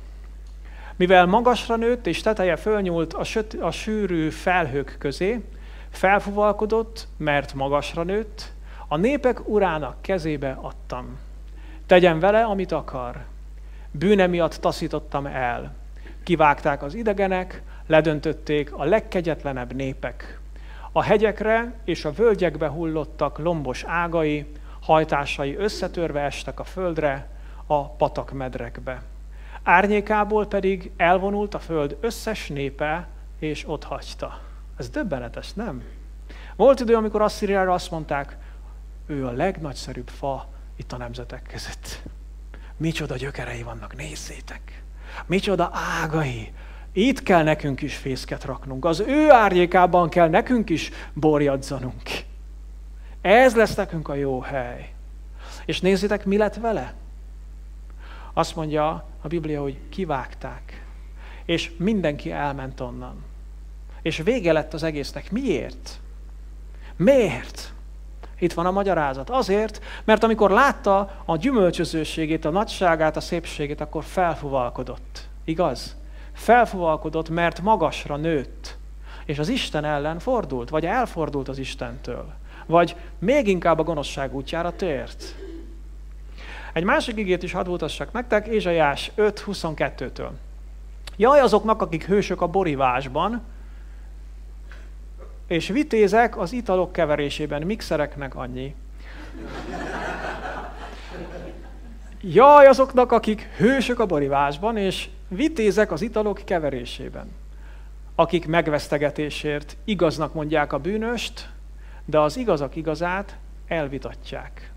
A: Mivel magasra nőtt és teteje fölnyúlt a, söt, a sűrű felhők közé, felfuvalkodott, mert magasra nőtt, a népek urának kezébe adtam. Tegyen vele, amit akar. Bűne miatt taszítottam el. Kivágták az idegenek, ledöntötték a legkegyetlenebb népek. A hegyekre és a völgyekbe hullottak lombos ágai, hajtásai összetörve estek a földre, a patakmedrekbe. Árnyékából pedig elvonult a föld összes népe, és ott hagyta. Ez döbbenetes, nem? Volt idő, amikor Asszíriára azt mondták, ő a legnagyszerűbb fa itt a nemzetek között. Micsoda gyökerei vannak, nézzétek! Micsoda ágai! Itt kell nekünk is fészket raknunk. Az ő árnyékában kell nekünk is borjadzanunk. Ez lesz nekünk a jó hely. És nézzétek, mi lett vele? Azt mondja a Biblia, hogy kivágták, és mindenki elment onnan. És vége lett az egésznek. Miért? Miért? Itt van a magyarázat. Azért, mert amikor látta a gyümölcsözőségét, a nagyságát, a szépségét, akkor felfuvalkodott. Igaz? Felfuvalkodott, mert magasra nőtt. És az Isten ellen fordult, vagy elfordult az Istentől. Vagy még inkább a gonoszság útjára tért. Egy másik igét is hadd mutassak nektek, Ézsajás 5.22-től. Jaj azoknak, akik hősök a borivásban, és vitézek az italok keverésében, mixereknek annyi. Jaj azoknak, akik hősök a borivásban, és vitézek az italok keverésében, akik megvesztegetésért igaznak mondják a bűnöst, de az igazak igazát elvitatják.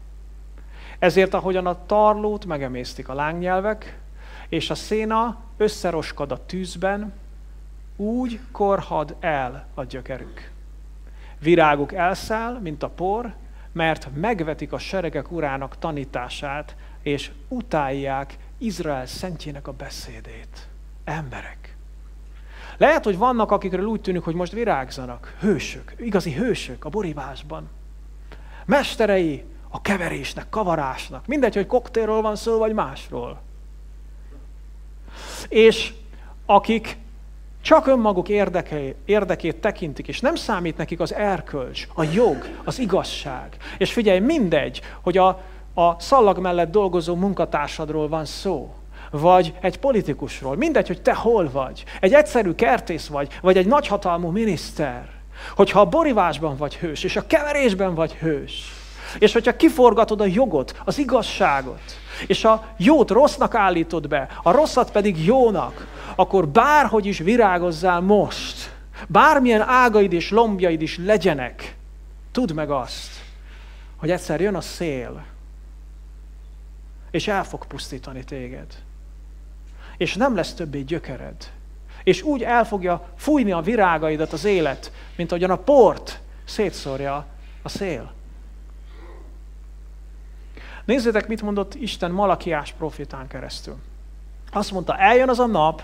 A: Ezért, ahogyan a tarlót megemésztik a lángnyelvek, és a széna összeroskad a tűzben, úgy korhad el a gyökerük. Viráguk elszáll, mint a por, mert megvetik a seregek urának tanítását, és utálják Izrael szentjének a beszédét. Emberek. Lehet, hogy vannak, akikről úgy tűnik, hogy most virágzanak. Hősök, igazi hősök a borívásban. Mesterei a keverésnek, kavarásnak. Mindegy, hogy koktélról van szó, vagy másról. És akik csak önmaguk érdeke, érdekét tekintik, és nem számít nekik az erkölcs, a jog, az igazság. És figyelj, mindegy, hogy a, a szallag mellett dolgozó munkatársadról van szó, vagy egy politikusról, mindegy, hogy te hol vagy, egy egyszerű kertész vagy, vagy egy nagyhatalmú miniszter, hogyha a borivásban vagy hős, és a keverésben vagy hős, és hogyha kiforgatod a jogot, az igazságot, és a jót rossznak állítod be, a rosszat pedig jónak, akkor bárhogy is virágozzál most, bármilyen ágaid és lombjaid is legyenek, tudd meg azt, hogy egyszer jön a szél, és el fog pusztítani téged. És nem lesz többé gyökered. És úgy el fogja fújni a virágaidat az élet, mint ahogyan a port szétszórja a szél. Nézzétek, mit mondott Isten Malakiás profitán keresztül. Azt mondta, eljön az a nap,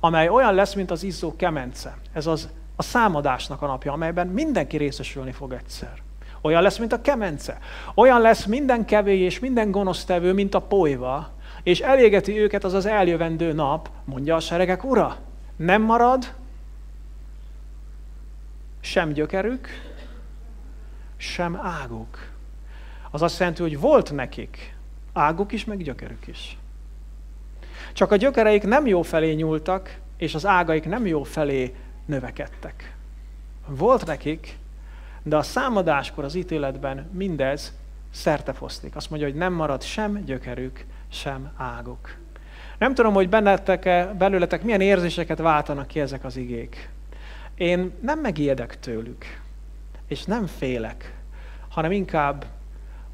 A: amely olyan lesz, mint az izzó kemence. Ez az a számadásnak a napja, amelyben mindenki részesülni fog egyszer. Olyan lesz, mint a kemence. Olyan lesz minden kevély és minden gonosztevő, mint a polyva, és elégeti őket az az eljövendő nap, mondja a seregek ura. Nem marad sem gyökerük, sem águk. Az azt jelenti, hogy volt nekik águk is, meg gyökerük is. Csak a gyökereik nem jó felé nyúltak, és az ágaik nem jó felé növekedtek. Volt nekik, de a számadáskor az ítéletben mindez szertefosztik. Azt mondja, hogy nem marad sem gyökerük, sem águk. Nem tudom, hogy bennetek -e, belőletek milyen érzéseket váltanak ki ezek az igék. Én nem megijedek tőlük, és nem félek, hanem inkább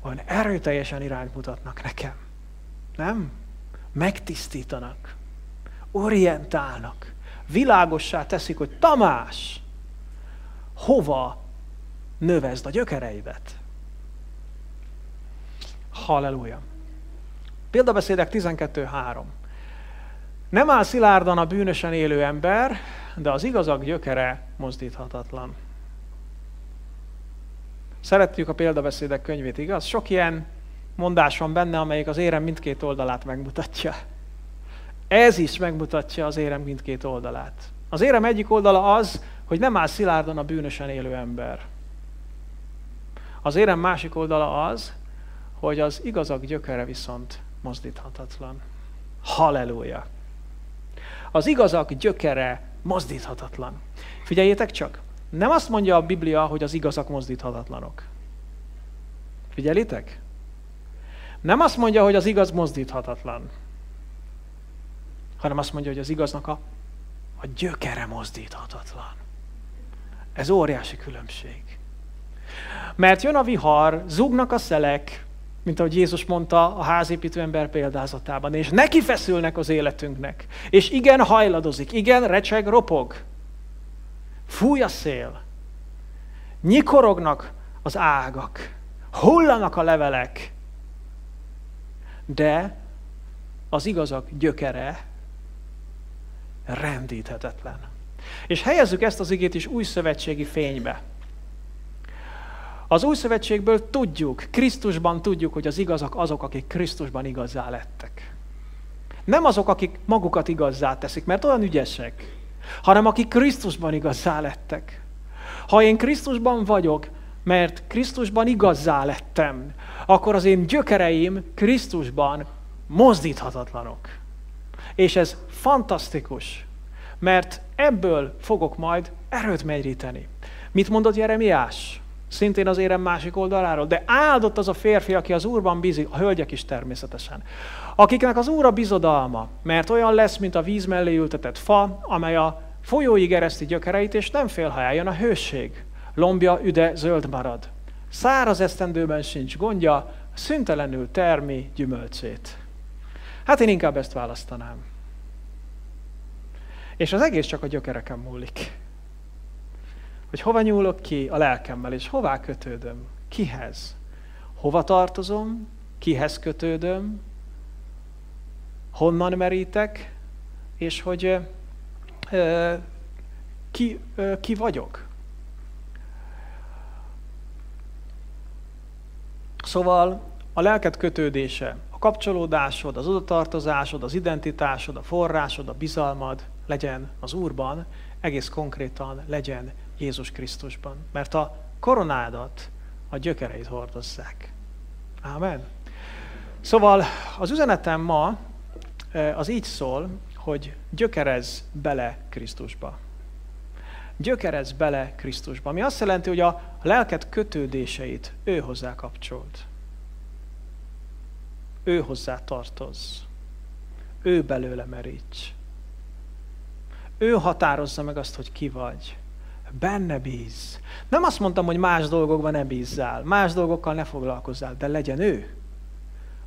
A: olyan erőteljesen irányt mutatnak nekem. Nem? Megtisztítanak, orientálnak, világossá teszik, hogy Tamás, hova növezd a gyökereidet. Halleluja. Példabeszédek 12.3. Nem áll szilárdan a bűnösen élő ember, de az igazak gyökere mozdíthatatlan. Szeretjük a példabeszédek könyvét, igaz? Sok ilyen mondás van benne, amelyik az érem mindkét oldalát megmutatja. Ez is megmutatja az érem mindkét oldalát. Az érem egyik oldala az, hogy nem áll szilárdan a bűnösen élő ember. Az érem másik oldala az, hogy az igazak gyökere viszont mozdíthatatlan. Halleluja! Az igazak gyökere mozdíthatatlan. Figyeljétek csak, nem azt mondja a Biblia, hogy az igazak mozdíthatatlanok. Figyelitek? Nem azt mondja, hogy az igaz mozdíthatatlan, hanem azt mondja, hogy az igaznak a, a gyökere mozdíthatatlan. Ez óriási különbség. Mert jön a vihar, zúgnak a szelek, mint ahogy Jézus mondta a házépítő ember példázatában, és neki feszülnek az életünknek. És igen, hajladozik, igen, recseg, ropog. Fúj a szél. Nyikorognak az ágak. Hullanak a levelek. De az igazak gyökere rendíthetetlen. És helyezzük ezt az igét is új szövetségi fénybe. Az új szövetségből tudjuk, Krisztusban tudjuk, hogy az igazak azok, akik Krisztusban igazzá lettek. Nem azok, akik magukat igazzá teszik, mert olyan ügyesek, hanem akik Krisztusban igazzá lettek. Ha én Krisztusban vagyok, mert Krisztusban igazzá lettem, akkor az én gyökereim Krisztusban mozdíthatatlanok. És ez fantasztikus, mert ebből fogok majd erőt meríteni. Mit mondott Jeremiás? szintén az érem másik oldaláról. De áldott az a férfi, aki az Úrban bízik, a hölgyek is természetesen. Akiknek az Úr a bizodalma, mert olyan lesz, mint a víz mellé ültetett fa, amely a folyóig ereszti gyökereit, és nem fél, ha eljön a hőség. Lombja üde zöld marad. Száraz esztendőben sincs gondja, szüntelenül termi gyümölcsét. Hát én inkább ezt választanám. És az egész csak a gyökereken múlik. Hogy hova nyúlok ki a lelkemmel, és hová kötődöm? Kihez? Hova tartozom? Kihez kötődöm? Honnan merítek? És hogy ki, ki vagyok? Szóval a lelked kötődése, a kapcsolódásod, az odatartozásod, az identitásod, a forrásod, a bizalmad legyen az Úrban, egész konkrétan legyen Jézus Krisztusban. Mert a koronádat a gyökereit hordozzák. Ámen. Szóval az üzenetem ma az így szól, hogy gyökerez bele Krisztusba. Gyökerez bele Krisztusba. Ami azt jelenti, hogy a lelket kötődéseit ő hozzá kapcsolt. Ő hozzá tartoz. Ő belőle meríts. Ő határozza meg azt, hogy ki vagy. Benne bíz. Nem azt mondtam, hogy más dolgokban ne bízzál, más dolgokkal ne foglalkozzál, de legyen ő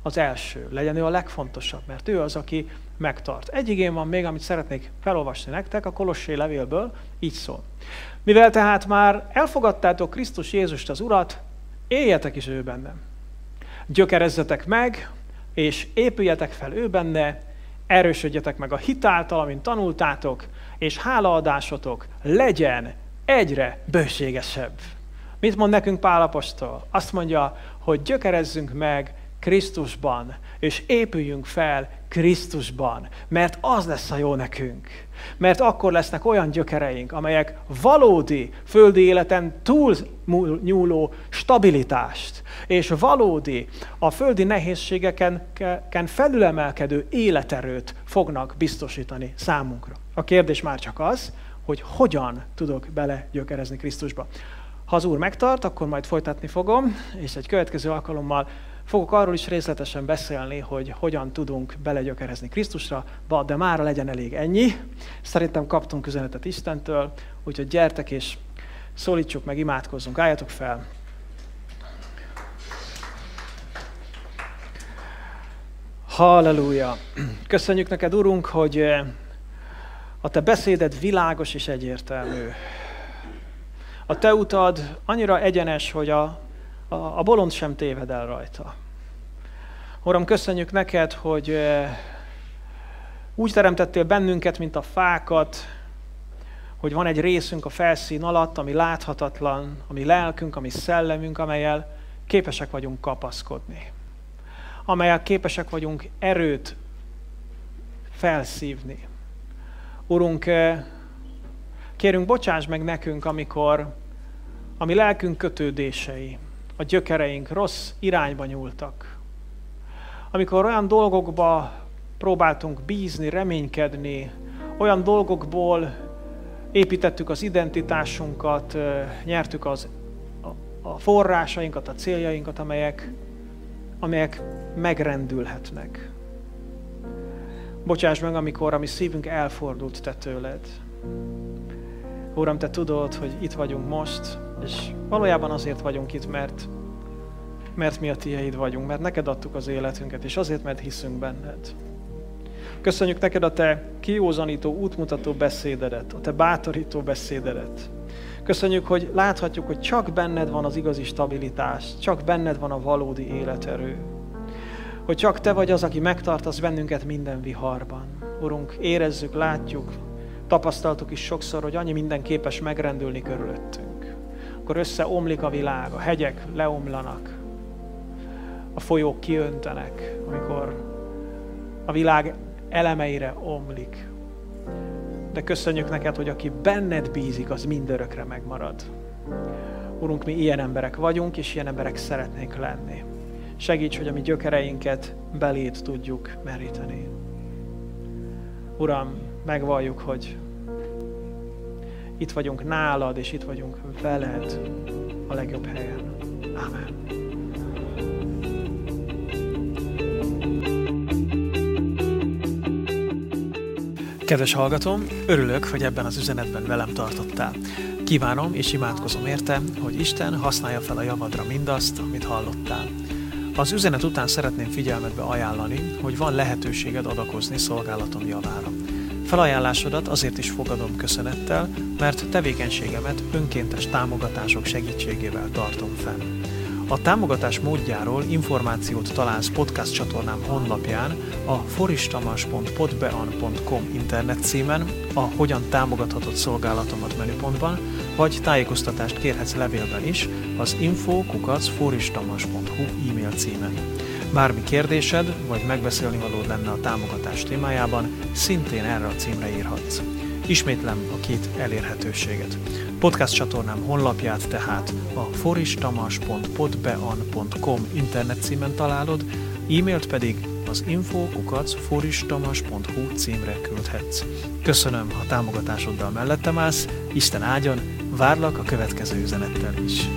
A: az első, legyen ő a legfontosabb, mert ő az, aki megtart. Egy igén van még, amit szeretnék felolvasni nektek a Kolossé levélből, így szól. Mivel tehát már elfogadtátok Krisztus Jézust az Urat, éljetek is ő bennem. Gyökerezzetek meg, és épüljetek fel ő benne, erősödjetek meg a hitáltal, amint tanultátok, és hálaadásotok legyen egyre bőségesebb. Mit mond nekünk Pálapostól? Azt mondja, hogy gyökerezzünk meg Krisztusban, és épüljünk fel Krisztusban, mert az lesz a jó nekünk. Mert akkor lesznek olyan gyökereink, amelyek valódi földi életen túl nyúló stabilitást, és valódi a földi nehézségeken felülemelkedő életerőt fognak biztosítani számunkra. A kérdés már csak az, hogy hogyan tudok belegyökerezni Krisztusba. Ha az Úr megtart, akkor majd folytatni fogom, és egy következő alkalommal fogok arról is részletesen beszélni, hogy hogyan tudunk belegyökerezni Krisztusra, de mára legyen elég ennyi. Szerintem kaptunk üzenetet Istentől, úgyhogy gyertek és szólítsuk meg, imádkozzunk, álljatok fel. Halleluja! Köszönjük neked, Urunk, hogy a te beszéded világos és egyértelmű. A te utad annyira egyenes, hogy a, a, a bolond sem téved el rajta. Uram, köszönjük neked, hogy úgy teremtettél bennünket, mint a fákat, hogy van egy részünk a felszín alatt, ami láthatatlan, ami lelkünk, ami szellemünk, amelyel képesek vagyunk kapaszkodni. Amelyel képesek vagyunk erőt felszívni. Urunk, kérünk, bocsáss meg nekünk, amikor a mi lelkünk kötődései, a gyökereink rossz irányba nyúltak. Amikor olyan dolgokba próbáltunk bízni, reménykedni, olyan dolgokból építettük az identitásunkat, nyertük az, a, forrásainkat, a céljainkat, amelyek, amelyek megrendülhetnek. Bocsáss meg, amikor a mi szívünk elfordult te tőled. Uram, te tudod, hogy itt vagyunk most, és valójában azért vagyunk itt, mert, mert mi a tieid vagyunk, mert neked adtuk az életünket, és azért, mert hiszünk benned. Köszönjük neked a te kiózanító, útmutató beszédedet, a te bátorító beszédedet. Köszönjük, hogy láthatjuk, hogy csak benned van az igazi stabilitás, csak benned van a valódi életerő hogy csak Te vagy az, aki megtartasz bennünket minden viharban. Urunk, érezzük, látjuk, tapasztaltuk is sokszor, hogy annyi minden képes megrendülni körülöttünk. Akkor összeomlik a világ, a hegyek leomlanak, a folyók kiöntenek, amikor a világ elemeire omlik. De köszönjük neked, hogy aki benned bízik, az mindörökre megmarad. Urunk, mi ilyen emberek vagyunk, és ilyen emberek szeretnénk lenni. Segíts, hogy a mi gyökereinket belét tudjuk meríteni. Uram, megvalljuk, hogy itt vagyunk nálad, és itt vagyunk veled. a legjobb helyen. Amen. Kedves hallgatom, örülök, hogy ebben az üzenetben velem tartottál. Kívánom és imádkozom érte, hogy Isten használja fel a javadra mindazt, amit hallottál. Az üzenet után szeretném figyelmetbe ajánlani, hogy van lehetőséged adakozni szolgálatom javára. Felajánlásodat azért is fogadom köszönettel, mert tevékenységemet önkéntes támogatások segítségével tartom fenn. A támogatás módjáról információt találsz podcast csatornám honlapján, a foristamas.podbean.com internet címen, a Hogyan támogathatod szolgálatomat menüpontban, vagy tájékoztatást kérhetsz levélben is az info.foristamas.hu e-mail címen. Bármi kérdésed, vagy megbeszélni valód lenne a támogatás témájában, szintén erre a címre írhatsz. Ismétlem a két elérhetőséget. Podcast csatornám honlapját tehát a foristamas.podbean.com internet címen találod, e-mailt pedig az info.foristamas.hu címre küldhetsz. Köszönöm, ha támogatásoddal mellettem állsz, Isten áldjon, várlak a következő üzenettel is.